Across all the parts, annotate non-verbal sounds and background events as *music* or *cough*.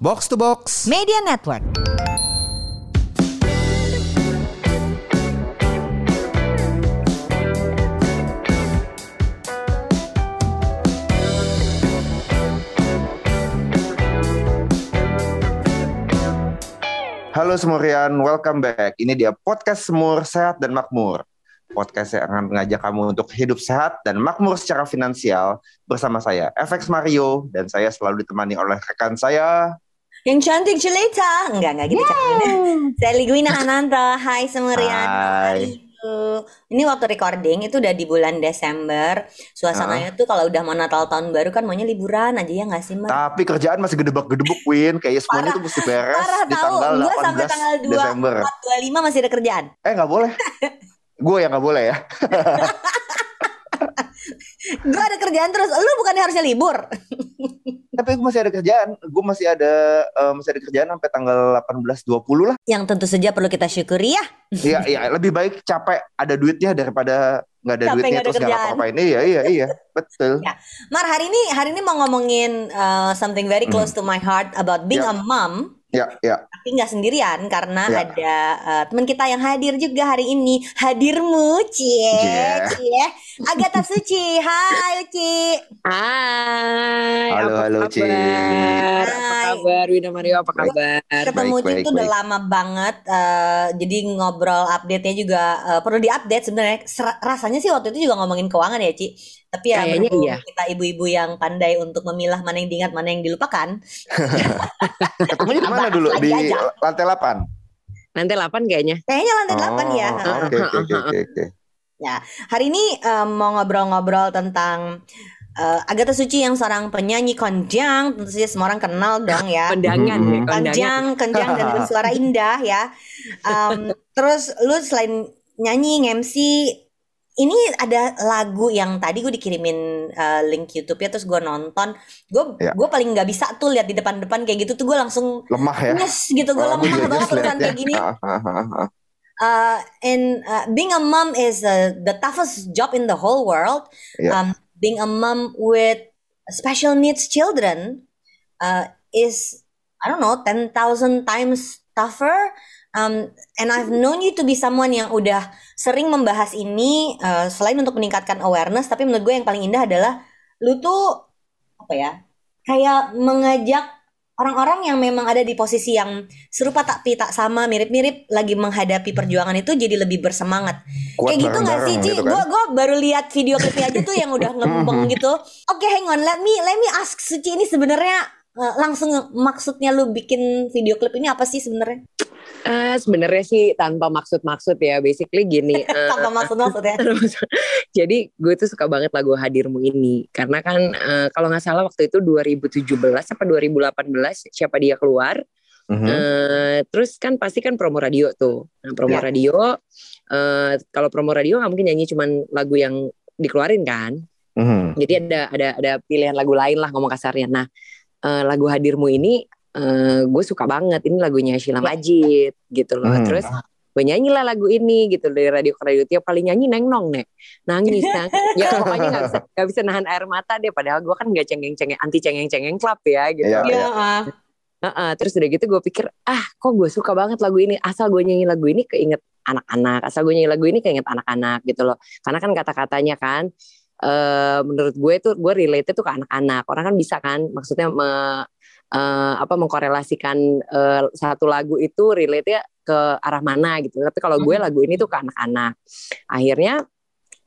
Box to Box Media Network. Halo Semurian, welcome back. Ini dia podcast Semur Sehat dan Makmur. Podcast yang akan mengajak kamu untuk hidup sehat dan makmur secara finansial bersama saya, FX Mario, dan saya selalu ditemani oleh rekan saya. Yang cantik jelita. Enggak, enggak gitu. *laughs* Saya Liguina Ananta. Hai Semurian. Hai. Halo. Ini waktu recording itu udah di bulan Desember. Suasananya tuh kalau udah mau Natal tahun baru kan maunya liburan aja ya nggak sih, Mas? Tapi kerjaan masih gedebak-gedebuk, Win. Kayaknya semuanya Parah. tuh mesti beres Parah di tahu, tanggal gue 18 sampai tanggal 2, Desember. 4, 25 masih ada kerjaan. Eh, nggak boleh. *laughs* Gue yang nggak boleh ya. *laughs* Gue ada kerjaan terus. Lu bukannya harusnya libur? Tapi gue masih ada kerjaan. Gue masih ada eh, masih ada kerjaan sampai tanggal 18-20 lah. Yang tentu saja perlu kita syukuri ya. Iya, iya. Lebih baik capek ada duitnya daripada nggak ada Capek duitnya nggak ada terus nggak kerjaan. apa-apain. Iya, iya, iya. Betul. *laughs* Ya. Mar, hari ini hari ini mau ngomongin uh, something very close to my heart about being Ya. a mom. Ya, ya. Tapi nggak sendirian karena Ya. ada uh, teman kita yang hadir juga hari ini. Hadirmu, Cie, Yeah. Cie. Agatha Suci. Hai, Uci. Hai, Halo, apa halo, kabar? Ci. Apa kabar, Wina Mario? Apa kabar? Ketemu Uci itu udah lama banget. uh, jadi ngobrol update-nya juga uh, perlu diupdate sebenarnya. Rasanya sih waktu itu juga ngomongin keuangan ya, Ci. Tapi ya Kayaknya iya. kita ibu-ibu yang pandai untuk memilah mana yang diingat, mana yang dilupakan. *laughs* Ketemunya di mana dulu? Di aja. lantai 8? Nanti 8 kayaknya. Kayaknya lantai 8 ya. Oh, Oke, oke, oke, oke, oke. Hari ini um, mau ngobrol-ngobrol tentang uh, Agatha Suci yang seorang penyanyi konjang, tentu saja semua orang kenal dong ya. *laughs* Kondangan ya, kondangan. Konjang, konjang dan *laughs* bersuara indah ya. Um, terus lu selain nyanyi, MC, ini ada lagu yang tadi gue dikirimin uh, link YouTube ya, terus gue nonton. Gue Ya. gue paling nggak bisa tuh lihat di depan-depan kayak gitu tuh gue langsung Lemah ya. nyes gitu, gue Oh, lemah iya, banget ya. kayak gini. Uh, and uh, being a mom is uh, the toughest job in the whole world. Yeah. Um, being a mom with special needs children uh, is I don't know ten thousand times tougher. Um, and I've known you to be someone yang udah sering membahas ini uh, selain untuk meningkatkan awareness, tapi menurut gue yang paling indah adalah lu tuh apa ya kayak mengajak orang-orang yang memang ada di posisi yang serupa tapi tak sama mirip-mirip lagi menghadapi perjuangan itu jadi lebih bersemangat Kuat kayak gitu nggak sih bareng-bareng Ci? gitu Gue kan. gue baru lihat video klipnya aja tuh yang udah ngembeng gitu. Oke, hang on, let me let me ask Suci ini sebenarnya eh, langsung maksudnya lu bikin video klip ini apa sih sebenarnya? Eh, sebenarnya sih tanpa maksud-maksud ya. Basically gini. *laughs* eh, Tanpa maksud maksudnya. *laughs* jadi gue tuh suka banget lagu Hadirmu ini. Karena kan eh, kalau nggak salah waktu itu 2017 apa 2018 siapa dia keluar. Mhm. Eh, terus kan pasti kan promo radio tuh. Nah, promo Ya. radio eh, kalau promo radio nggak mungkin nyanyi cuman lagu yang dikeluarin kan. Mhm. Jadi ada ada ada pilihan lagu lain lah ngomong kasarnya. Nah, eh, lagu Hadirmu ini eh, gue suka banget. Ini lagunya Sheila Ya. Majid gitu loh. Hmm. Terus gue nyanyilah lagu ini gitu dari radio ke radio. Tiap kali nyanyi neng nong nek nangis nangis. ya pokoknya nggak bisa nggak bisa nahan air mata deh. Padahal gue kan nggak cengeng cengeng anti cengeng cengeng club ya gitu. Iya. Iya, ah. Heeh, terus udah gitu gue pikir ah kok gue suka banget lagu ini asal gue nyanyi lagu ini keinget anak-anak asal gue nyanyi lagu ini keinget anak-anak gitu loh karena kan kata-katanya kan eh menurut gue tuh gue relate tuh ke anak-anak orang kan bisa kan maksudnya me- eh, apa mengkorelasikan eh, satu lagu itu relate ya ke arah mana gitu tapi kalau gue Mhm. lagu ini tuh ke anak-anak akhirnya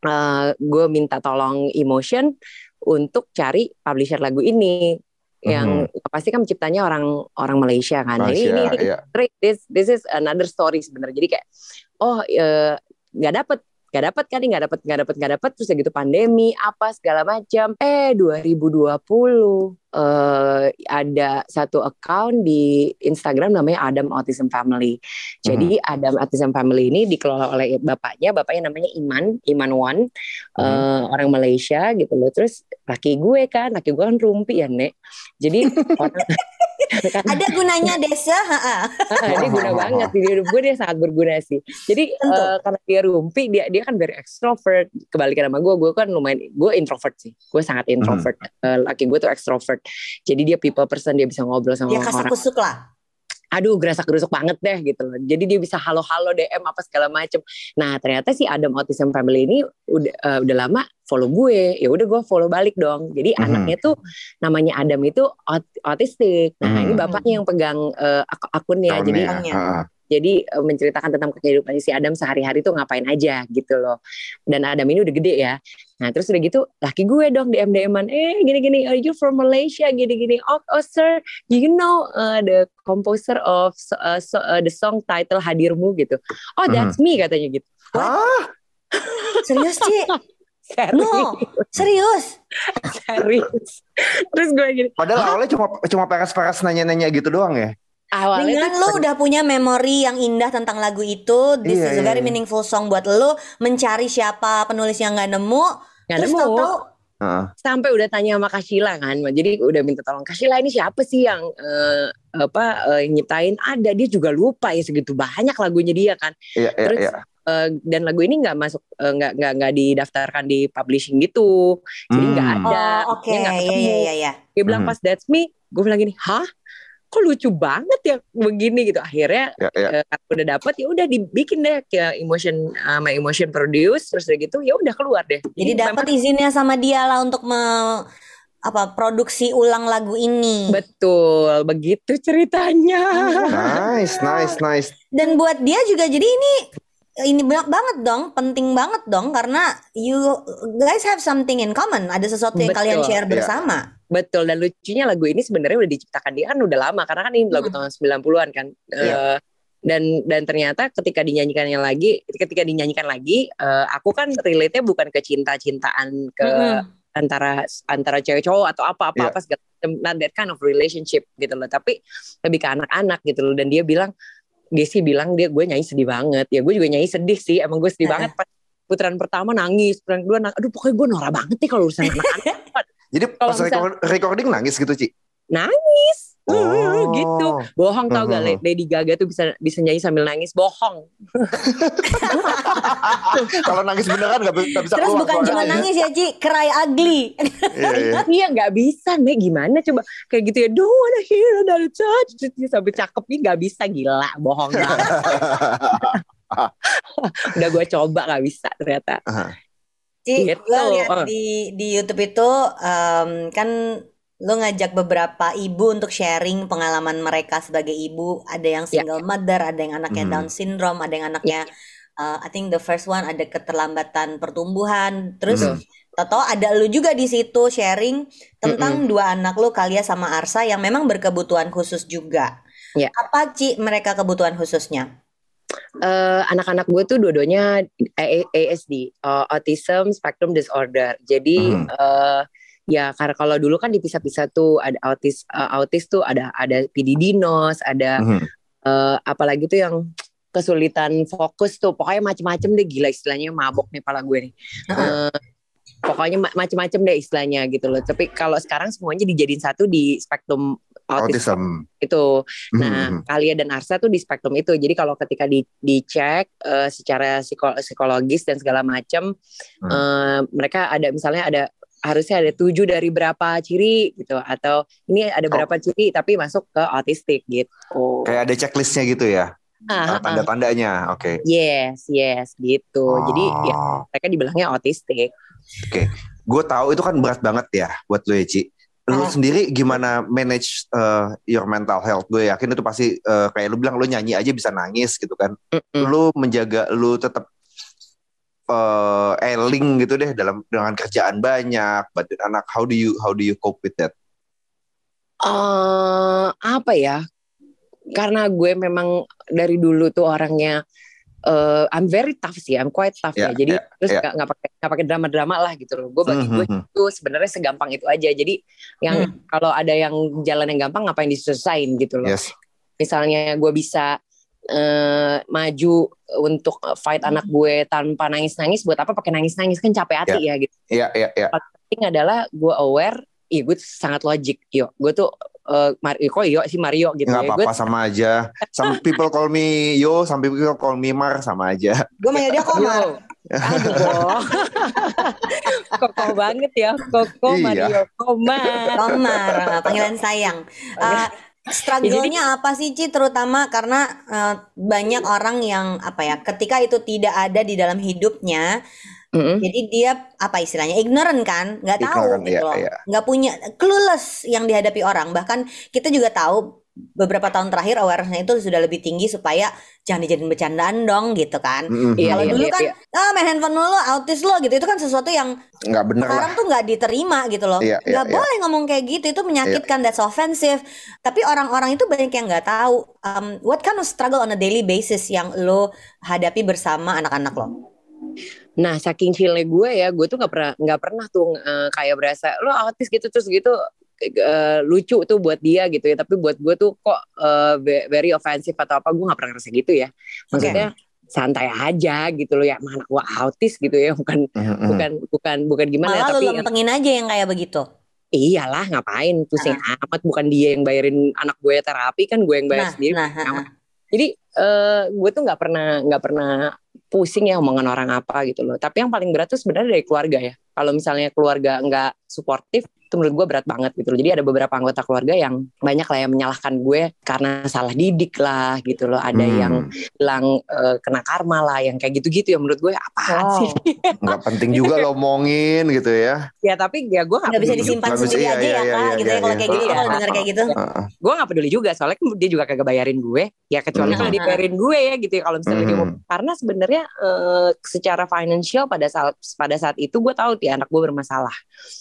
eh, gue minta tolong emotion untuk cari publisher lagu ini yang pasti kan penciptanya orang orang Malaysia kan. Nah, ini, ini, Malaysia, ini iya. This this is another story sebenarnya. Jadi kayak oh nggak dapet nggak dapet kan nggak dapet nggak dapet nggak dapet. Terus ya gitu pandemi apa segala macam eh 2020 eh ada satu account di Instagram namanya Adam Autism Family. Jadi Adam Autism Family ini dikelola oleh bapaknya. Bapaknya namanya Iman Iman Wan. Eh, orang Malaysia gitu loh. Terus laki gue kan laki gue kan rumpi ya nek. Jadi orang *laughs* Ada gunanya desa. *laughs* Ah, dia guna banget di hidup gue dia sangat berguna sih. Jadi Tentu. eh, karena dia rumpi dia dia kan very extrovert. Kebalikan sama gue, gue kan lumayan gue introvert sih. Gue sangat introvert. Eh, laki gue tuh extrovert. Jadi dia people person dia bisa ngobrol sama Dia orang. kusuk lah. Aduh gerasak gerusuk banget deh gitu loh. Jadi dia bisa halo-halo DM apa segala macem. Nah ternyata si Adam Autism Family ini udah eh, udah lama follow gue. Ya udah gue follow balik dong. Jadi Mhm. anaknya tuh namanya Adam itu aut- autistik. Nah Mhm. ini bapaknya yang pegang eh, ak- akunnya. Jadi. Tahunnya. Heeh. jadi eh, menceritakan tentang kehidupan si Adam sehari-hari tuh ngapain aja gitu loh. Dan Adam ini udah gede ya. Nah terus udah gitu laki gue dong DM DM-an, eh gini-gini, are you from Malaysia? Gini-gini, oh, oh sir, you know uh, the composer of so- uh, so- uh, the song title Hadirmu gitu. Oh that's me katanya gitu. Hah? Serius, Ci? *laughs* Serius, No, serius. *laughs* serius. Terus gue gini, Padahal awalnya cuma cuma peres-peres nanya-nanya gitu doang ya. awalnya Dengan lu udah punya memori yang indah tentang lagu itu, this Iya, is a iya, very iya. meaningful song buat lu mencari siapa penulis yang nggak nemu. Nggak terus nemu. tahu-tahu Heeh. sampai udah tanya sama Kasila kan jadi udah minta tolong Kasila ini siapa sih yang eh, apa eh, nyiptain ada dia juga lupa ya segitu banyak lagunya dia kan Iya, iya, Terus, iya. Eh, dan lagu ini nggak masuk nggak nggak nggak didaftarkan di publishing gitu jadi nggak Hmm. ada Oh, oke. dia nggak Iya, ketemu iya, iya, iya. dia bilang Hmm. pas that's me gue bilang gini hah kok lucu banget ya begini gitu akhirnya iya. eh, karena udah dapet ya udah dibikin deh ke emotion sama emotion produce terus udah gitu ya udah keluar deh Jadi memang- dapat izinnya sama dia lah untuk me- apa produksi ulang lagu ini. betul begitu ceritanya Nice, nice, nice. Dan buat dia juga jadi ini ini banyak banget dong, penting banget dong karena you guys have something in common, ada sesuatu yang Betul, kalian share iya. bersama. Betul dan lucunya lagu ini sebenarnya udah diciptakan dia kan udah lama karena kan ini lagu Hmm. tahun 90-an kan. Iya. Eh, dan dan ternyata ketika dinyanyikannya lagi, ketika dinyanyikan lagi, eh, aku kan relate-nya bukan ke cinta-cintaan ke Mm-mm. antara antara cewek cowok atau apa-apa Iya. apa segala macam. Not that kind of relationship gitu loh, tapi lebih ke anak-anak gitu loh dan dia bilang Desi bilang dia gue nyanyi sedih banget. Ya gue juga nyanyi sedih sih. Emang gue sedih Eh. banget pas putaran pertama nangis, putaran kedua nangis. Aduh pokoknya gue norak banget nih kalau urusan anak-anak. *laughs* Jadi Kalau pas misal- record- recording nangis gitu, Ci? nangis. Oh. gitu. Bohong tau gak? Mhm. Lady Gaga tuh bisa bisa nyanyi sambil nangis. Bohong. *laughs* Kalau nangis beneran bisa nggak bisa Terus keluar bukan cuma nangis ya Ci, cry ugly. *laughs* Iya, iya. iya nggak bisa nih gimana? Coba kayak gitu ya. Don't wanna hear another touch. Sampai cakep nih nggak bisa. Gila bohong banget. *laughs* Udah gue coba nggak bisa ternyata Ci, Gitu. gue lihat Eh. di di YouTube itu em, kan lo ngajak beberapa ibu untuk sharing pengalaman mereka sebagai ibu. Ada yang Ya. single mother, ada yang anaknya Mhm. Down syndrome, ada yang anaknya uh, I think the first one ada keterlambatan pertumbuhan. Terus Mhm. Toto ada lu juga di situ sharing tentang dua anak lu Kalia sama Arsa yang memang berkebutuhan khusus juga. Ya. Apa Ci mereka kebutuhan khususnya? Eh, anak-anak gue tuh dua-duanya ASD, uh, Autism Spectrum Disorder. Jadi Mhm. eh, ya karena kalau dulu kan dipisah-pisah tuh ada autis eh, autis tuh ada ada PDD-NOS, ada Mhm. eh, apalagi tuh yang kesulitan fokus tuh. Pokoknya macem-macem deh gila istilahnya mabok nih pala gue nih. Eh, pokoknya ma- macem-macem deh istilahnya gitu loh. Tapi kalau sekarang semuanya dijadiin satu di spektrum autis Autism. itu. Nah, Mhm. Kalia dan Arsa tuh di spektrum itu. Jadi kalau ketika di dicek eh, secara psiko- psikologis dan segala macam, Hmm. eh, mereka ada misalnya ada harusnya ada tujuh dari berapa ciri gitu, atau ini ada Oh. berapa ciri tapi masuk ke autistik gitu. Kayak ada checklistnya gitu ya, Ah, ah, ah. tanda-tandanya. Oke. Yes, yes gitu. Jadi ya Oh. mereka dibilangnya autistik. gue tahu itu kan berat banget ya buat lu ya Ci. Lu Ah. sendiri gimana manage uh, your mental health? Gue yakin itu pasti uh, kayak lu bilang lu nyanyi aja bisa nangis gitu kan. Mm-mm. Lu menjaga lu tetap uh, eling gitu deh dalam dengan kerjaan banyak, bantuin anak. How do you how do you cope with that? eh apa ya? Karena gue memang dari dulu tuh orangnya eh I'm very tough sih, I'm quite tough Ya, ya. Jadi ya, terus ya. nggak nggak pakai nggak pakai drama-drama lah gitu loh. Gue bagi gue Mhm. itu sebenarnya segampang itu aja. Jadi yang kalau ada yang jalan yang gampang ngapain diselesain gitu loh. Yes. Misalnya gue bisa eh, maju untuk fight anak gue tanpa nangis-nangis, buat apa pakai nangis-nangis kan capek hati ya gitu Iya iya iya. penting adalah gue aware Iya gue sangat logik Yo gue tuh uh, Mario kok Yo si Mario gitu Nggak ya. Gue apa-apa sama aja. Some people call me Yo, some people call me Mar sama aja. Gue manggil dia Komar. Aduh. *laughs* Koko banget ya. Koko Iya. Mario Komar. Komar, panggilan sayang. Uh, Struggle-nya apa sih Ci terutama karena uh, banyak orang yang apa ya ketika itu tidak ada di dalam hidupnya Mm-mm. jadi dia apa istilahnya ignorant kan nggak tahu Ignorant, gitu iya, loh iya. nggak punya clueless yang dihadapi orang bahkan kita juga tahu beberapa tahun terakhir awareness itu sudah lebih tinggi supaya jangan dijadiin bercandaan dong gitu kan. Iya, kalau iya, dulu iya, kan iya. ah main handphone mulu autis lo gitu itu kan sesuatu yang Nggak bener lah. sekarang tuh nggak diterima gitu loh Iya, iya, nggak iya. boleh ngomong kayak gitu itu menyakitkan that's offensive tapi orang-orang itu banyak yang nggak tahu um, what kind of struggle on a daily basis yang lo hadapi bersama anak-anak lo Nah, saking chillnya gue ya, gue tuh nggak pernah nggak pernah tuh eh, kayak berasa lo autis gitu terus gitu eh, lucu tuh buat dia gitu ya. Tapi buat gue tuh kok ve- very offensive atau apa gue nggak pernah ngerasa gitu ya. Maksudnya santai aja gitu loh ya, mana gue autis gitu ya, bukan Mm-mm. bukan bukan bukan gimana ya, malah tapi lo lempengin aja yang kayak begitu iyalah ngapain pusing amat bukan dia yang bayarin anak gue terapi kan gue yang bayar nah sendiri nah ha, ha. jadi eh, gue tuh nggak pernah nggak pernah pusing ya omongan orang apa gitu loh. Tapi yang paling berat tuh sebenarnya dari keluarga ya. Kalau misalnya keluarga nggak suportif itu menurut gue berat banget gitu loh jadi ada beberapa anggota keluarga yang banyak lah yang menyalahkan gue karena salah didik lah gitu loh ada Hmm. yang bilang eh, kena karma lah yang kayak gitu-gitu ya menurut gue apaan Wow. sih nggak penting juga lo omongin gitu ya. ya tapi ya gue nggak bisa disimpan sendiri iya, aja iya, ya iya, kak iya, gitu ya iya, kalau iya. kayak gitu Iya. kalau kayak gitu gue gak peduli juga soalnya dia juga kagak bayarin gue ya kecuali kalau dibayarin gue ya gitu ya kalau misalnya dia mau Hmm. karena sebenarnya eh, secara financial pada saat pada saat itu gue tahu ti anak gue bermasalah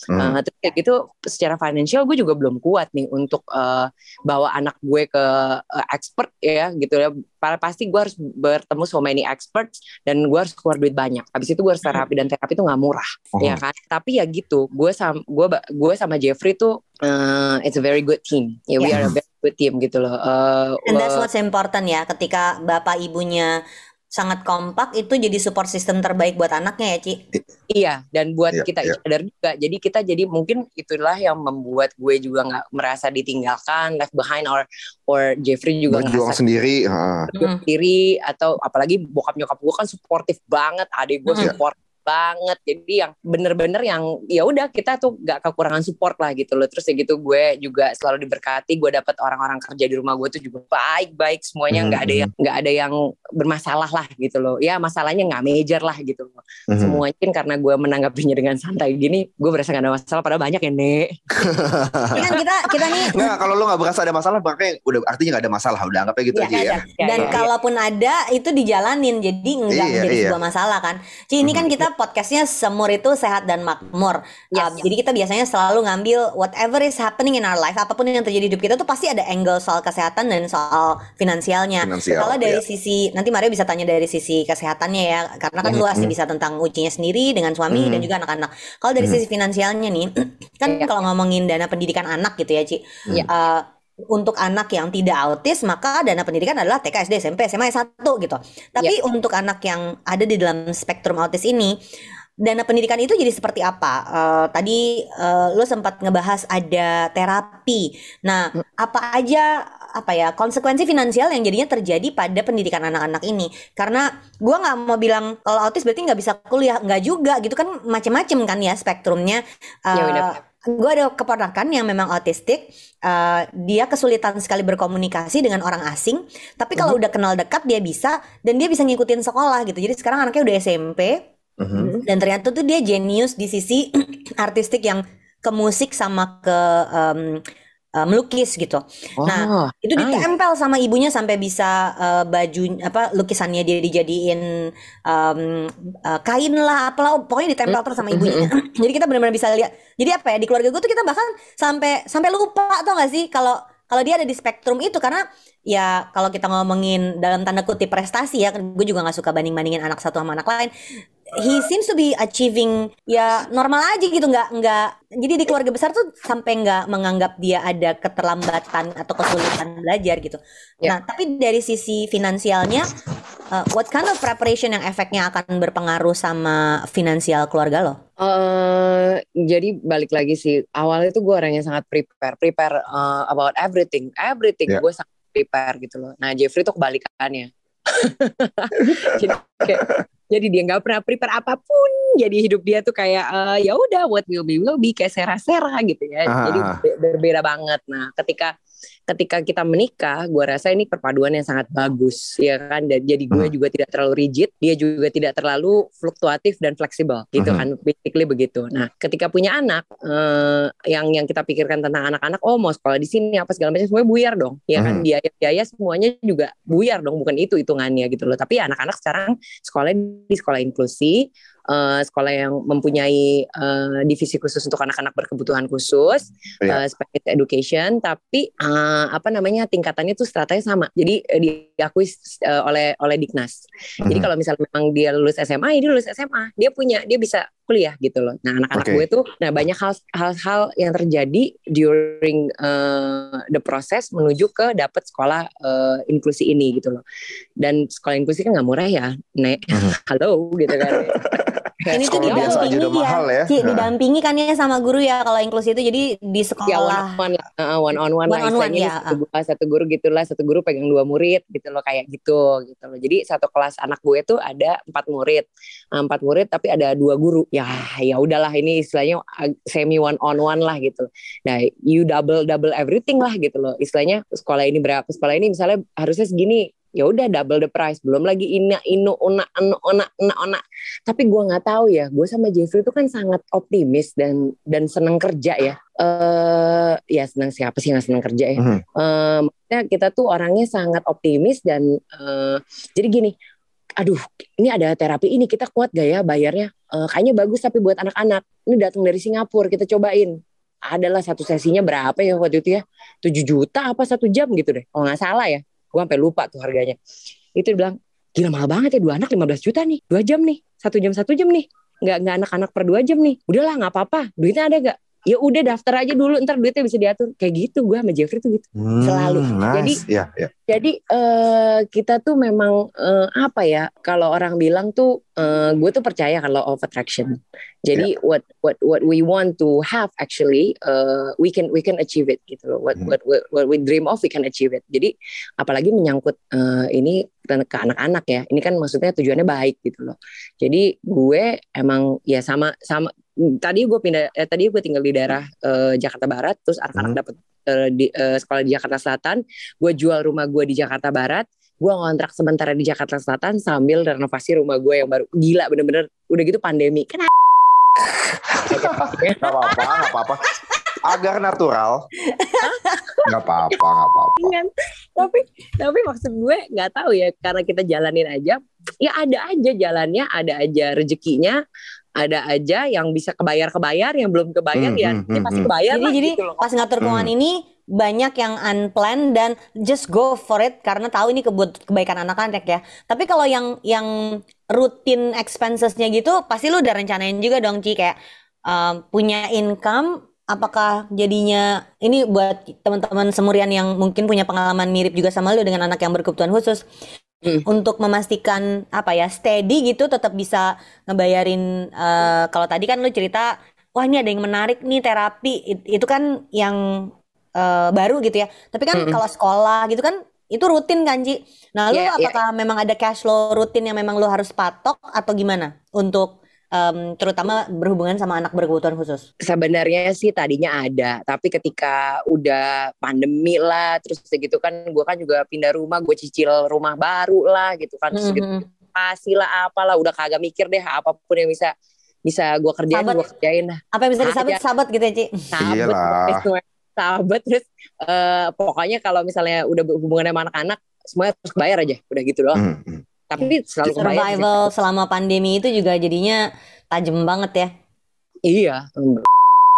Hmm. Eh, terus kayak gitu secara financial gue juga belum kuat nih untuk eh, bawa anak gue ke eh, expert ya gitu ya. Para pasti gue harus bertemu so many experts dan gue harus keluar duit banyak. Habis itu gue harus terapi dan terapi itu nggak murah Oh. ya kan? Tapi ya gitu gue sama gue gue sama Jeffrey tuh eh, it's a very good team. Ya we Yeah. are a very good team gitu loh. Eh, and that's what's important ya ketika bapak ibunya sangat kompak itu jadi support system terbaik buat anaknya ya Ci Iya, dan buat Iya, kita iya. sadar juga. Jadi kita jadi mungkin itulah yang membuat gue juga nggak merasa ditinggalkan, left behind, or or Jeffrey juga Berjuang ngerasa sendiri. berjuang sendiri atau apalagi bokap nyokap gue kan suportif banget, adik gue Hmm. support banget. Jadi yang bener-bener yang ya udah kita tuh gak kekurangan support lah gitu loh. Terus ya gitu gue juga selalu diberkati. Gue dapat orang-orang kerja di rumah gue tuh juga baik-baik semuanya nggak ada Hmm. yang nggak ada yang bermasalah lah gitu loh. Ya masalahnya nggak major lah gitu loh Mhm. semuanya mungkin karena gue menanggapinya dengan santai gini gue berasa gak ada masalah padahal banyak ya nek *laughs* Ini kan kita kita nih Nggak, kalau lo nggak berasa ada masalah, makanya udah artinya nggak ada masalah. Udah anggapnya gitu Iya, aja ya. dan iya. kalaupun ada itu dijalanin jadi enggak Iya, menjadi iya. sebuah masalah kan. Ci ini kan kita podcastnya semur itu sehat dan makmur. Yes. Um, Jadi kita biasanya selalu ngambil whatever is happening in our life, apa pun yang terjadi di hidup kita tuh pasti ada angle soal kesehatan dan soal finansialnya. Finansial, Kalau dari iya. sisi nanti Mario bisa tanya dari sisi kesehatannya ya, karena kan Mhm. luas nih bisa tentang ujinya sendiri dengan suami Mhm. dan juga anak-anak. Kalau dari Mhm. sisi finansialnya nih, *clears throat* kan Iya. kalau ngomongin dana pendidikan anak gitu ya Ci, Iya. uh, untuk anak yang tidak autis maka dana pendidikan adalah TK, SD, SMP, SMA S1 gitu. Tapi untuk anak yang ada di dalam spektrum autis ini dana pendidikan itu jadi seperti apa? Eh, tadi eh, lo sempat ngebahas ada terapi. Nah, apa aja apa ya konsekuensi finansial yang jadinya terjadi pada pendidikan anak-anak ini? Karena gua nggak mau bilang kalau autis berarti nggak bisa kuliah, nggak juga gitu kan macem-macem kan ya spektrumnya. Eh, Ya, udah. Gue ada keponakan yang memang autistik, eh, dia kesulitan sekali berkomunikasi dengan orang asing. Tapi kalau udah kenal dekat dia bisa dan dia bisa ngikutin sekolah gitu. Jadi sekarang anaknya udah SMP Mhm. dan ternyata tuh dia jenius di sisi *clears throat* artistik yang ke musik sama ke em, eh, melukis gitu. Nah, oh, Itu nice. ditempel sama ibunya sampai bisa eh, baju apa lukisannya dia dijadiin em, eh, kain lah apalah pokoknya ditempel terus sama ibunya. *clears throat* Jadi kita benar-benar bisa lihat. Jadi apa ya di keluarga gue tuh kita bahkan sampai sampai lupa tau gak sih kalau kalau dia ada di spektrum itu karena ya kalau kita ngomongin dalam tanda kutip prestasi ya gue juga nggak suka banding bandingin anak satu sama anak lain he seems to be achieving ya normal aja gitu nggak nggak jadi di keluarga besar tuh sampai nggak menganggap dia ada keterlambatan atau kesulitan belajar gitu. Ya. Nah tapi dari sisi finansialnya, uh, what kind of preparation yang efeknya akan berpengaruh sama finansial keluarga lo? Eh, jadi balik lagi sih awalnya tuh gue orangnya sangat prepare, prepare uh, about everything, everything Ya. gue sangat prepare gitu loh. Nah Jeffrey tuh kebalikannya. *laughs* jadi kayak jadi dia nggak pernah prepare apa pun. Jadi hidup dia tuh kayak eh, ya udah what will be will be kayak sera-sera gitu ya. Ah. Jadi be- berbeda banget. Nah ketika ketika kita menikah, gue rasa ini perpaduan yang sangat bagus, ya kan. Dan jadi gue Hmm. juga tidak terlalu rigid, dia juga tidak terlalu fluktuatif dan fleksibel, gitu Mhm. kan. Basically begitu. Nah, ketika punya anak, eh, yang yang kita pikirkan tentang anak-anak, oh mau sekolah di sini apa segala macam, semuanya buyar dong, ya kan. Mhm. Biaya-biaya semuanya juga buyar dong, bukan itu hitungannya gitu loh. Tapi anak-anak sekarang sekolah di sekolah inklusi, eh, sekolah yang mempunyai eh, divisi khusus untuk anak-anak berkebutuhan khusus, Iya. uh, special education tapi uh, apa namanya tingkatannya tuh stratanya sama jadi uh, diakui uh, oleh oleh Diknas jadi Mhm. kalau misalnya memang dia lulus SMA ya dia lulus SMA dia punya dia bisa kuliah gitu loh nah anak-anak Oke. gue tuh nah banyak hal hal-hal yang terjadi during uh, the process menuju ke dapat sekolah uh, inklusi ini gitu loh dan sekolah inklusi kan nggak murah ya nek Mhm. *laughs* halo gitu kan *laughs* Ini tuh didampingi udah mahal ya. Ci, didampingi kan ya sama guru ya kalau inklusi itu. Jadi di ya sekolah. one on one lah, uh, one on one lah One on one, ya, satu, guru, satu guru gitulah satu guru pegang dua murid gitu loh kayak gitu gitu loh. Jadi satu kelas anak gue tuh ada empat murid. Nah, empat murid tapi ada dua guru. Ya ya udahlah ini istilahnya semi one on one lah gitu. Nah you double double everything lah gitu loh. Istilahnya sekolah ini berapa? Sekolah ini misalnya harusnya segini ya udah double the price. Belum lagi ina inu una anu ona ona ona tapi gue nggak tahu ya gue sama Jeffrey itu kan sangat optimis dan dan senang kerja ya. Eh ya senang siapa sih nggak senang kerja ya? Mhm. Eh, maksudnya kita tuh orangnya sangat optimis dan eh, jadi gini aduh ini ada terapi ini kita kuat gak ya bayarnya? Eh, kayaknya bagus tapi buat anak-anak. Ini datang dari Singapura kita cobain. Adalah satu sesinya berapa ya waktu itu ya? 7 juta apa satu jam gitu deh kalau nggak salah ya gue sampai lupa tuh harganya. Itu dia bilang gila mahal banget ya dua anak 15 juta nih. Dua jam nih satu jam satu jam nih. Nggak nggak anak-anak per dua jam nih. Udahlah nggak apa-apa. Duitnya ada gak ya udah daftar aja dulu ntar duitnya bisa diatur kayak gitu gue sama Jeffrey tuh gitu Hmm, Selalu. nice. Jadi- ya, ya. jadi eh, kita tuh memang eh, apa ya kalau orang bilang tuh eh, gue tuh percaya kalau of attraction jadi what what what we want to have actually eh, we can we can achieve it gitu loh what Hmm. what what, what we dream of we can achieve it jadi apalagi menyangkut eh, ini ke anak-anak ya ini kan maksudnya tujuannya baik gitu loh jadi gue emang ya sama sama tadi gue pindah eh, tadi gue tinggal di daerah eh, Jakarta Barat terus anak-anak Hmm. dapat eh, di eh, sekolah di Jakarta Selatan gue jual rumah gue di Jakarta Barat gue ngontrak sementara di Jakarta Selatan sambil renovasi rumah gue yang baru gila bener-bener udah gitu pandemi kan Gak apa-apa, gak apa-apa. Agar natural. Gak apa-apa, gak apa-apa. kan tapi tapi maksud gue nggak tahu ya karena kita jalanin aja ya ada aja jalannya ada aja rezekinya ada aja yang bisa kebayar kebayar yang belum kebayar Hmm, ya hmm, ini hmm, pasti hmm. kebayar Jadi lah jadi gitu loh. pas ngatur keuangan ini banyak yang unplanned dan just go for it karena tahu ini kebut kebaikan anak-anak ya. Tapi kalau yang yang rutin expensesnya gitu pasti lu udah rencanain juga dong Ci kayak um, punya income apakah jadinya ini buat teman-teman semurian yang mungkin punya pengalaman mirip juga sama lu dengan anak yang berkebutuhan khusus Hmm. untuk memastikan apa ya steady gitu tetap bisa ngebayarin eh, kalau tadi kan lu cerita wah ini ada yang menarik nih terapi It- itu kan yang eh, baru gitu ya tapi kan Mm-mm. kalau sekolah gitu kan itu rutin kan Ci nah lu Iya, iya. apakah memang ada cash flow rutin yang memang lu harus patok atau gimana untuk em, terutama berhubungan sama anak berkebutuhan khusus sebenarnya sih tadinya ada tapi ketika udah pandemi lah terus gitu kan gue kan juga pindah rumah gue cicil rumah baru lah gitu kan terus gitu Mhm. pasti lah apalah udah kagak mikir deh apa pun yang bisa bisa gue kerjain Sahabat. gue kerjain lah apa yang bisa Ada. disabet-sabet gitu ya Ci sahabat Iyalah. pokoknya *laughs* sahabat terus eh, pokoknya kalau misalnya udah berhubungan sama anak-anak semuanya harus bayar aja udah gitu loh Hmm, hmm. Tapi selalu kebayar sih. survival selama pandemi itu juga jadinya tajam banget ya iya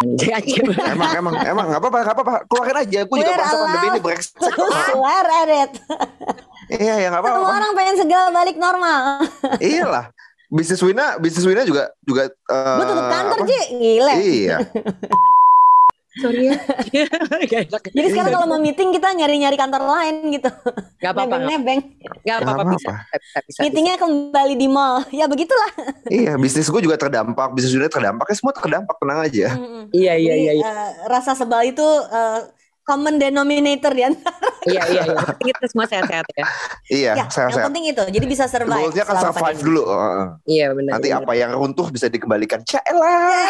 Emang, emang, emang gak apa-apa, gak apa-apa. Keluarin aja. Gue juga We're merasa pandemi ini brengsek. Swear *laughs* at it. Iya, ya gak Semua apa-apa. orang pengen segala balik normal. Iyalah. bisnis Wina, bisnis Wina juga juga uh, Gue tutup kantor, apa? Ji. Gile. Iya. *laughs* Sorry ya. *laughs* Jadi sekarang kalau mau meeting kita nyari-nyari kantor lain gitu. Gak apa-apa. Nebeng-nebeng. Gak apa-apa. Bisa. apa-apa. Bisa, bisa, Meetingnya kembali di mall. *laughs* Ya begitulah. iya, bisnis gue juga terdampak, bisnis Wina terdampak, ya semua terdampak, tenang aja. Mm-mm. Iya, iya, Jadi, iya. Iya, eh, rasa sebal itu eh, common denominator ya. *laughs* iya, iya. iya. Penting Kita semua sehat-sehat ya. Iya, ya, saya yang penting itu. Jadi bisa survive. Goalsnya kan survive pandemi. dulu. heeh. Iya, benar. Nanti apa yang runtuh bisa dikembalikan. Caelah.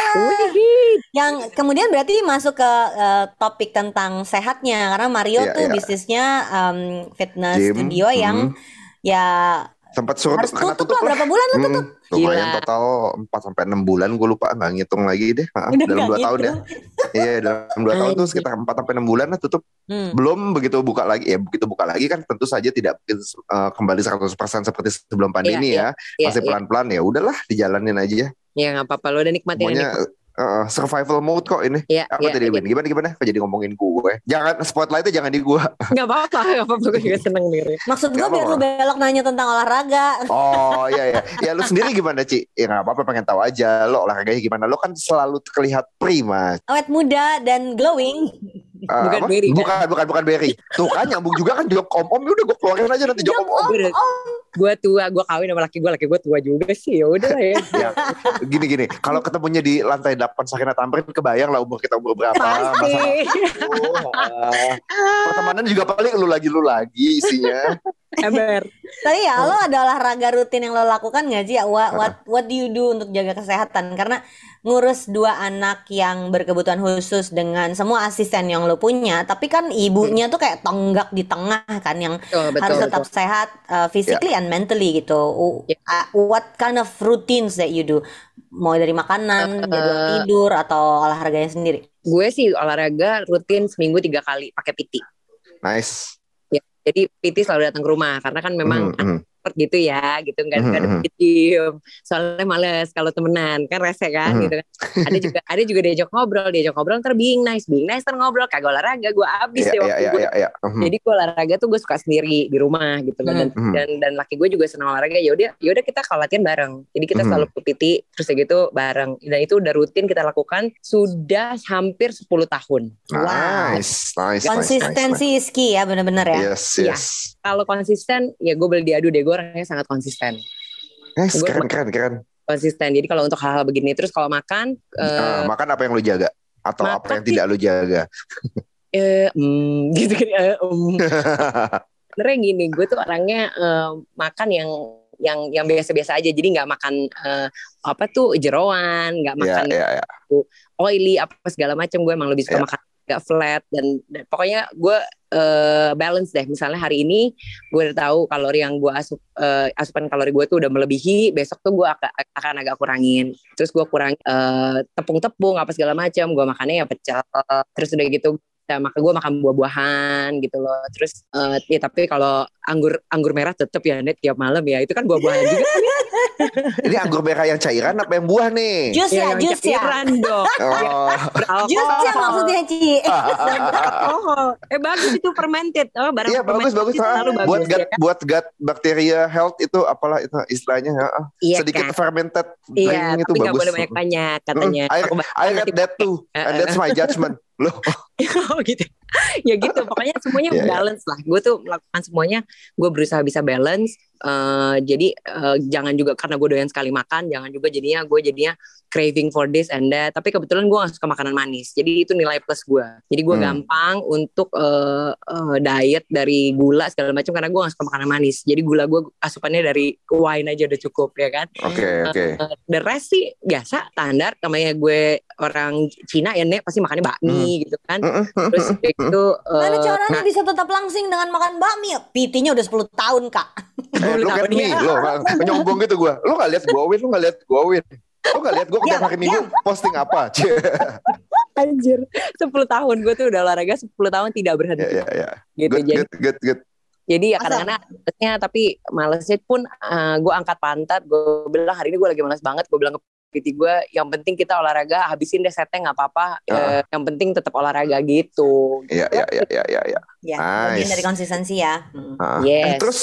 Wih. Yang kemudian berarti masuk ke eh, topik tentang sehatnya karena Mario Iya, tuh iya. bisnisnya em, fitness Gym, studio yang hmm. ya Sempat suruh harus tutup, tutup lah lah. berapa bulan lah Hmm, tutup. lumayan Gila. total 4 sampai 6 bulan gue lupa nggak ngitung lagi deh. Maaf, Udah dalam 2 tahun ya. *laughs* Iya, dalam 2 tahun tuh sekitar 4 sampai 6 bulan lah tutup. Hmm. Belum begitu buka lagi ya, begitu buka lagi kan tentu saja tidak mungkin eh, kembali 100% seperti sebelum pandemi Iya, ya. Iya, Masih iya. pelan-pelan ya. Udahlah dijalanin aja. Ya nggak apa-apa. Lo udah nikmatin Semuanya ini. Eh, survival mode kok ini. Iya, Apa iya. tadi Win? Gimana gimana? Kok jadi ngomongin gue? Jangan spotlightnya jangan di gue. *laughs* Gak apa-apa. Gak apa-apa. Gue juga seneng dengerin. Maksud gue biar lu belok nanya tentang olahraga. Oh iya iya. *laughs* Ya lu sendiri gimana Ci? Ya nggak apa-apa pengen tahu aja lo olahraganya gimana. Lo kan selalu terlihat prima. Awet muda dan glowing. Eh, Bukan apa? Berry, kan? Bukan bukan bukan Berry. Tuh kan nyambung juga kan jok om om udah gue keluarin aja nanti jok om om. Gue tua. Gue kawin sama laki gue. Laki gue tua juga sih. Ya udah lah ya. *laughs* Ya, gini gini. Kalau ketemunya di lantai 8 Sakina Tamrin kebayang lah umur kita umur berapa. Pasti. Masa Oh, ah. pertemanan juga paling lu lagi lu lagi isinya. Ember. Tapi ya lo ada olahraga rutin yang lo lakukan nggak sih? What, what what do you do untuk jaga kesehatan? Karena ngurus dua anak yang berkebutuhan khusus dengan semua asisten yang lo punya, tapi kan ibunya tuh kayak tonggak di tengah kan yang Betul, betul. harus tetap betul. sehat uh, physically and mentally gitu. Uh, what kind of routines that you do? Mau dari makanan, jadwal tidur atau olahraganya sendiri? Gue sih olahraga rutin seminggu tiga kali pakai PT. Nice. Ya, jadi PT selalu datang ke rumah karena kan memang Hmm, hmm. Expert gitu ya gitu nggak nggak ada Mhm. diem soalnya males kalau temenan kan rese kan Mhm. gitu kan ada juga ada juga diajak ngobrol diajak ngobrol ntar being nice being nice ntar ngobrol kagak olahraga gue abis Iya deh iya waktu iya gue iya. iya. Hmm. jadi gue olahraga tuh gue suka sendiri di rumah gitu loh dan, Hmm. dan dan laki gue juga senang olahraga ya udah ya udah kita kalau latihan bareng jadi kita Hmm. selalu ke PT terus ya gitu bareng dan itu udah rutin kita lakukan sudah hampir 10 tahun Nice, nice, nice, nice, Konsistensi is key ya bener-bener ya. Yes, Iya. yes. Kalau konsisten ya gue boleh diadu deh gue orangnya sangat konsisten Nice, Gua- keren, keren, keren. konsisten jadi kalau untuk hal-hal begini terus kalau makan Ah, eh, makan apa yang lu jaga? Atau apa yang tidak lu jaga? *laughs* eh, mm, *laughs* gitu kan eh, mm. *laughs* sebenarnya gini gue tuh orangnya eh, makan yang yang yang biasa-biasa aja jadi nggak makan eh, apa tuh jeroan nggak Iya, makan iya, iya. oily apa segala macam gue emang lebih suka Iya. makan nggak flat dan, dan pokoknya gue eh, balance deh. Misalnya hari ini gue udah tahu kalori yang gue asup eh, asupan kalori gue tuh udah melebihi besok tuh gue akan, akan agak kurangin. Terus gue kurang eh, tepung-tepung apa segala macam gue makannya ya pecel. Terus udah gitu ya, maka gue makan buah-buahan gitu loh terus eh, ya tapi kalau anggur anggur merah tetep ya net tiap malam ya itu kan buah-buahan juga *laughs* Ini anggur merah yang cairan apa yang buah nih? Jus ya, yang jus ya. cairan dong *laughs* Oh, Beralkohol. Jus ya maksudnya Ci. *laughs* alkohol. Eh bagus itu fermented. Oh, barang iya bagus fermented bagus. Ah, bagus buat gut ya kan? buat gut bacteria health itu apalah itu istilahnya ah, ah. Iya sedikit kan? fermented Iya, drink itu tapi nggak bagus. boleh banyak-banyak katanya. Mm, I, I read that too, and that's my judgment. Loh, *laughs* oh gitu. ya gitu. Pokoknya semuanya Iya, *laughs* iya. balance lah. Gue tuh melakukan semuanya. Gue berusaha bisa balance. Eh, jadi eh, jangan juga karena gue doyan sekali makan, jangan juga jadinya gue jadinya craving for this and that. Tapi kebetulan gue gak suka makanan manis. Jadi itu nilai plus gue. Jadi gue Hmm. gampang untuk eh, eh, diet dari gula segala macam karena gue gak suka makanan manis. Jadi gula gue asupannya dari wine aja udah cukup ya kan. oke oke. Uh, the rest sih biasa standar namanya gue orang Cina ya nek pasti makannya bakmi gitu kan Mm, mm, mm, terus itu uh, Mana caranya bisa tetap langsing dengan makan bakmi? PT-nya udah 10 tahun, Kak. *laughs* Eh, lu kan nih, ya. lo nyombong gitu gua. Lu gak lihat gua win, lu gak lihat gua win. Lu gak lihat gua Diam, tiap hari minggu posting apa? *laughs* Anjir 10 tahun gue tuh udah olahraga 10 tahun tidak berhenti ya ya ya. gitu Good jadi good good good. jadi ya kadang-kadang malesnya tapi malesnya pun uh, gue angkat pantat gue bilang hari ini gue lagi malas banget gue bilang ke PT gue yang penting kita olahraga habisin deh setnya nggak apa-apa Ah. Eh, yang penting tetap olahraga gitu Iya iya iya iya iya. Ya. Ya, Nice. bagian dari konsistensi ya. Mm. Ah. Yes. Eh, terus.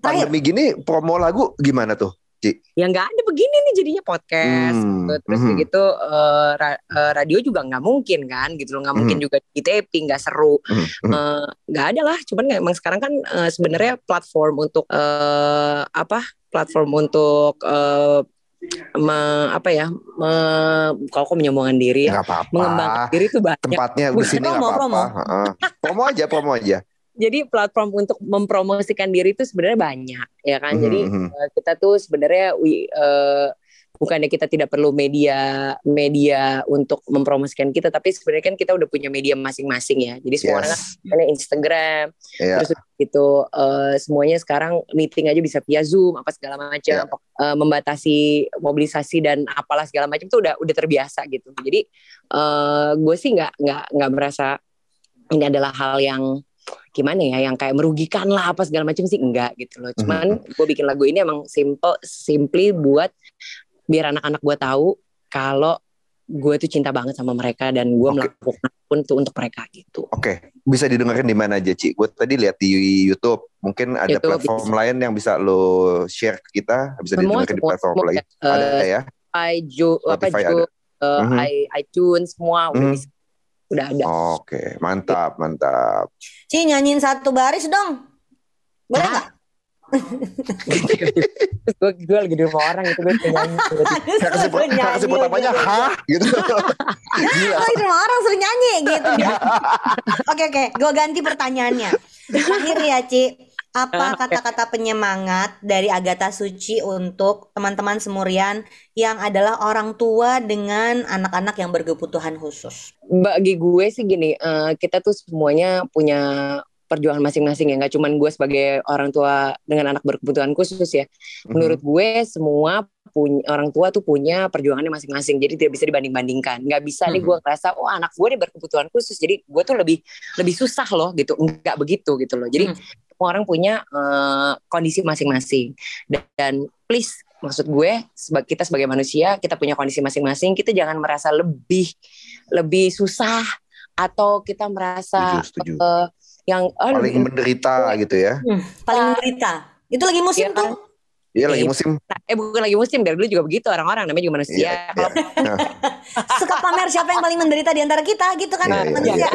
Pandemi gini promo lagu gimana tuh? ya nggak ada begini nih jadinya podcast Hmm, gitu. terus mhm. kayak gitu eh, ra- eh, radio juga nggak mungkin kan gitu loh nggak mungkin Mhm. juga di taping nggak seru Hmm, hmm. Eh, nggak ada lah cuman emang sekarang kan eh, sebenarnya platform untuk eh, apa platform untuk eh, me- apa ya me- kalau kok menyombongkan diri ya Nggak apa-apa. mengembangkan diri itu banyak Tempatnya di sini nggak Promo, apa-apa. Promo aja, promo aja. Jadi platform untuk mempromosikan diri itu sebenarnya banyak ya kan Mhm, jadi mhm. eh, kita tuh sebenarnya eh, bukannya kita tidak perlu media media untuk mempromosikan kita tapi sebenarnya kan kita udah punya media masing-masing ya jadi semua orang kan Yes. Instagram Iya. terus gitu eh, semuanya sekarang meeting aja bisa via Zoom apa segala macam Ya. Eh, membatasi mobilisasi dan apalah segala macam itu udah udah terbiasa gitu jadi eh, gue sih nggak nggak nggak merasa ini adalah hal yang gimana ya yang kayak merugikan lah apa segala macam sih enggak gitu loh cuman gue bikin lagu ini emang simple simply buat biar anak-anak gue tahu kalau gue tuh cinta banget sama mereka dan gue Oke. melakukan apa pun tuh untuk mereka gitu Oke, bisa didengerin di mana aja, Ci? Gue tadi lihat di YouTube. Mungkin ada YouTube platform bisa. lain yang bisa lo share ke kita. Bisa semua didengerin di semua, platform semua lain. eh, ada ya? iTunes apa Spotify Ju, eh, Mhm. i- iTunes semua udah Mhm. bisa udah ada Oke, mantap, mantap. Ci nyanyiin satu baris dong. Boleh nggak? *laughs* terus gue gue lagi di rumah orang itu gue penyanyi *laughs* Aduh, Kak kasih, kak kasih nyanyi pertamanya, udah. hah? Gitu. *laughs* Gila. Oh, di rumah orang suruh nyanyi gitu. Oke oke, gue ganti pertanyaannya. Terakhir ya Ci, apa kata-kata penyemangat dari Agatha Suci untuk teman-teman semurian yang adalah orang tua dengan anak-anak yang berkebutuhan khusus? bagi gue sih gini eh, kita tuh semuanya punya perjuangan masing-masing ya nggak cuman gue sebagai orang tua dengan anak berkebutuhan khusus ya Mhm. menurut gue semua punya orang tua tuh punya perjuangannya masing-masing jadi tidak bisa dibanding-bandingkan nggak bisa nih Mhm. gue ngerasa oh anak gue nih berkebutuhan khusus jadi gue tuh lebih lebih susah loh gitu nggak begitu gitu loh jadi Hmm. Semua orang punya eh, kondisi masing-masing dan, dan please maksud gue kita sebagai manusia kita punya kondisi masing-masing kita jangan merasa lebih lebih susah atau kita merasa Setuju, setuju. eh, yang oh, Paling menderita gitu ya. Hmm, paling menderita. Itu lagi musim kan? tuh. Iya lagi Iya. musim. eh bukan lagi musim dari dulu juga begitu orang-orang namanya juga manusia Iya, kalau iya. *laughs* *laughs* Suka pamer siapa yang paling menderita di antara kita gitu kan Iya, iya, manusia. iya,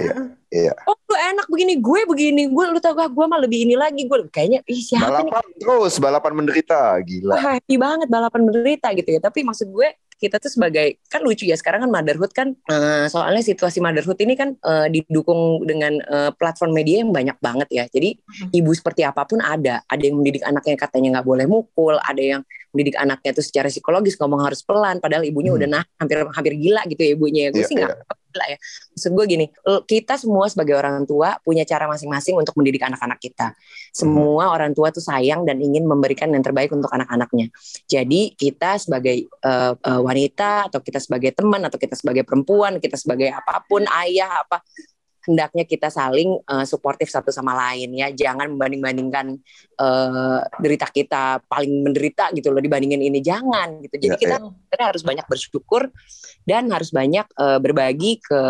Iya. oh lu enak begini gue begini gue lu tau gak gue mah lebih ini lagi gue kayaknya ih siapa nih Balapan terus, balapan menderita. Gila. Wah, happy banget balapan menderita gitu ya. Tapi maksud gue kita tuh sebagai kan lucu ya sekarang kan motherhood kan eh, soalnya situasi motherhood ini kan eh, didukung dengan eh, platform media yang banyak banget ya. Jadi ibu seperti apa pun ada. Ada yang mendidik anaknya katanya nggak boleh mukul, ada yang mendidik anaknya tuh secara psikologis ngomong harus pelan padahal ibunya Hmm. udah nah hampir hampir gila gitu ya ibunya. Gue Iya, sih nggak gila ya. Maksud gue gini, kita semua sebagai orang tua punya cara masing-masing untuk mendidik anak-anak kita. Semua orang tua tuh sayang dan ingin memberikan yang terbaik untuk anak-anaknya. Jadi kita sebagai eh, wanita atau kita sebagai teman atau kita sebagai perempuan, kita sebagai apa pun ayah apa hendaknya kita saling eh, suportif satu sama lain ya. Jangan membanding-bandingkan eh, derita kita paling menderita gitu loh dibandingin ini jangan gitu. Jadi Ya, kita sebenarnya harus banyak bersyukur dan harus banyak eh, berbagi ke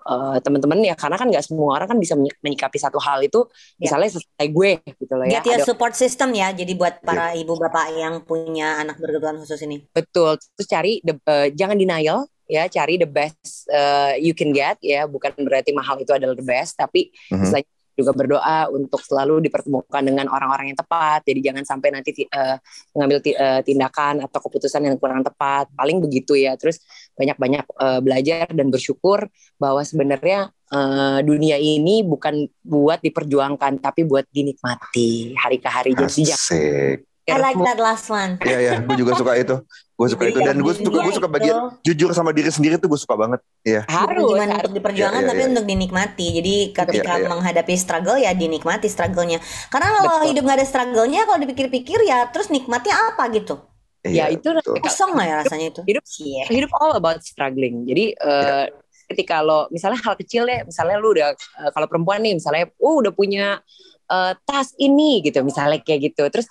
eh, teman-teman ya karena kan nggak semua orang kan bisa menyi- menyikapi satu hal itu Ya. misalnya selesai gue gitu loh ya. Get your support system ya. Jadi buat para ibu bapak yang punya anak berkebutuhan khusus ini. Betul. Terus cari the- eh, jangan denial ya, cari the best eh, you can get ya. Bukan berarti mahal itu adalah the best, tapi Mhm. selain juga berdoa untuk selalu dipertemukan dengan orang-orang yang tepat. Jadi jangan sampai nanti ti- eh, mengambil eh, tindakan atau keputusan yang kurang tepat. Paling begitu ya. Terus banyak-banyak eh, belajar dan bersyukur bahwa sebenarnya eh, dunia ini bukan buat diperjuangkan, tapi buat dinikmati hari ke hari. Jadi jangan Asik. I like that last one. Iya ya, gue juga suka itu. *laughs* Gue suka itu dan gue suka gue suka bagian jujur sama diri sendiri tuh gue suka banget. Iya. harus. Bukan harus. untuk diperjuangkan Iya, iya, tapi iya. untuk dinikmati. Jadi ketika Iya, iya. menghadapi struggle ya dinikmati struggle-nya. Karena kalau Betul. hidup nggak ada struggle-nya, kalau dipikir-pikir ya terus nikmatnya apa gitu? Ya, Iya, itu betul. Kosong lah ya rasanya itu. Hidup- Cie. hidup all about struggling. Jadi eh, ketika lo misalnya hal kecil deh, misalnya lu udah eh, kalau perempuan nih misalnya, oh udah punya eh, tas ini gitu, misalnya kayak gitu. Terus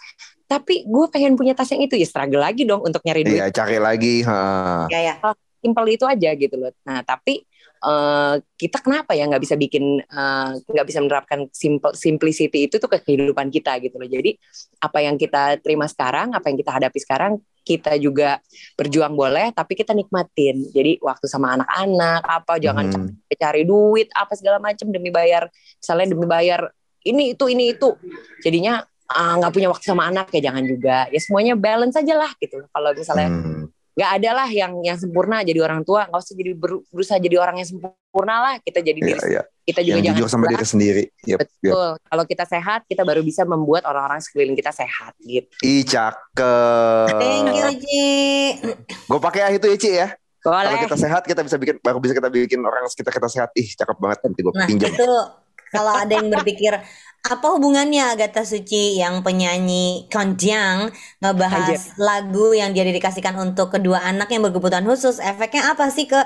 tapi gue pengen punya tas yang itu ya struggle lagi dong untuk nyari duit. Iya, cari lagi. Ha. Ya ya. Simpel itu aja gitu loh. Nah tapi eh, kita kenapa ya nggak bisa bikin eh, nggak bisa menerapkan simple simplicity itu tuh ke kehidupan kita gitu loh. Jadi apa yang kita terima sekarang, apa yang kita hadapi sekarang, kita juga berjuang boleh, tapi kita nikmatin. Jadi waktu sama anak-anak apa, jangan Hmm. cari duit apa segala macam demi bayar, misalnya demi bayar ini itu ini itu. Jadinya ah, nggak punya waktu sama anak ya jangan juga. Ya semuanya balance aja lah gitu. Kalau misalnya Hmm. nggak ada lah yang yang sempurna jadi orang tua, nggak usah jadi ber- berusaha jadi orang yang sempurna lah. Kita jadi Iya, diri iya. kita juga Yang jangan jujur sama diri sendiri. Yep, yep. Betul. Kalau kita sehat, kita baru bisa membuat orang-orang sekeliling kita sehat gitu. Ih, cakep. Thank you, Ci. Gue pakai ah itu ya, Ci ya. Kalau kita sehat, kita bisa bikin baru bisa kita bikin orang sekitar kita sehat. Ih, cakep banget nanti gue Nah, pinjam. itu kalau ada yang berpikir apa hubungannya Agatha Suci yang penyanyi Konjang ngebahas lagu yang dia dedikasikan untuk kedua anak yang berkebutuhan khusus? Efeknya apa sih ke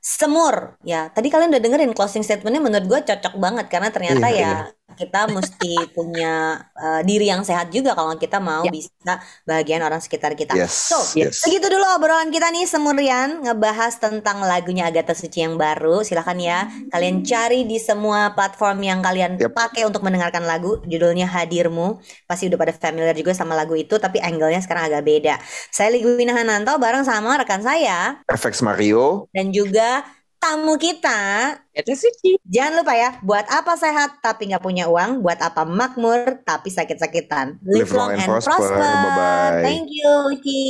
semur? Ya tadi kalian udah dengerin closing statementnya menurut gue cocok banget karena ternyata Iya, ya kita mesti punya uh, diri yang sehat juga kalau kita mau Ya. bisa bagian orang sekitar kita Yes, so yes. Segitu dulu obrolan kita nih semurian ngebahas tentang lagunya Agatha Suci yang baru. Silahkan ya kalian cari di semua platform yang kalian Yep. pakai untuk mendengarkan lagu. Judulnya Hadirmu. Pasti udah pada familiar juga sama lagu itu tapi angle-nya sekarang agak beda. Saya Ligwina Hananto bareng sama rekan saya FX Mario. dan juga tamu kita. Itu suci. Jangan lupa ya, buat apa sehat tapi nggak punya uang, buat apa makmur tapi sakit-sakitan. Live, long and prosper. Bye-bye. Thank you, Uci.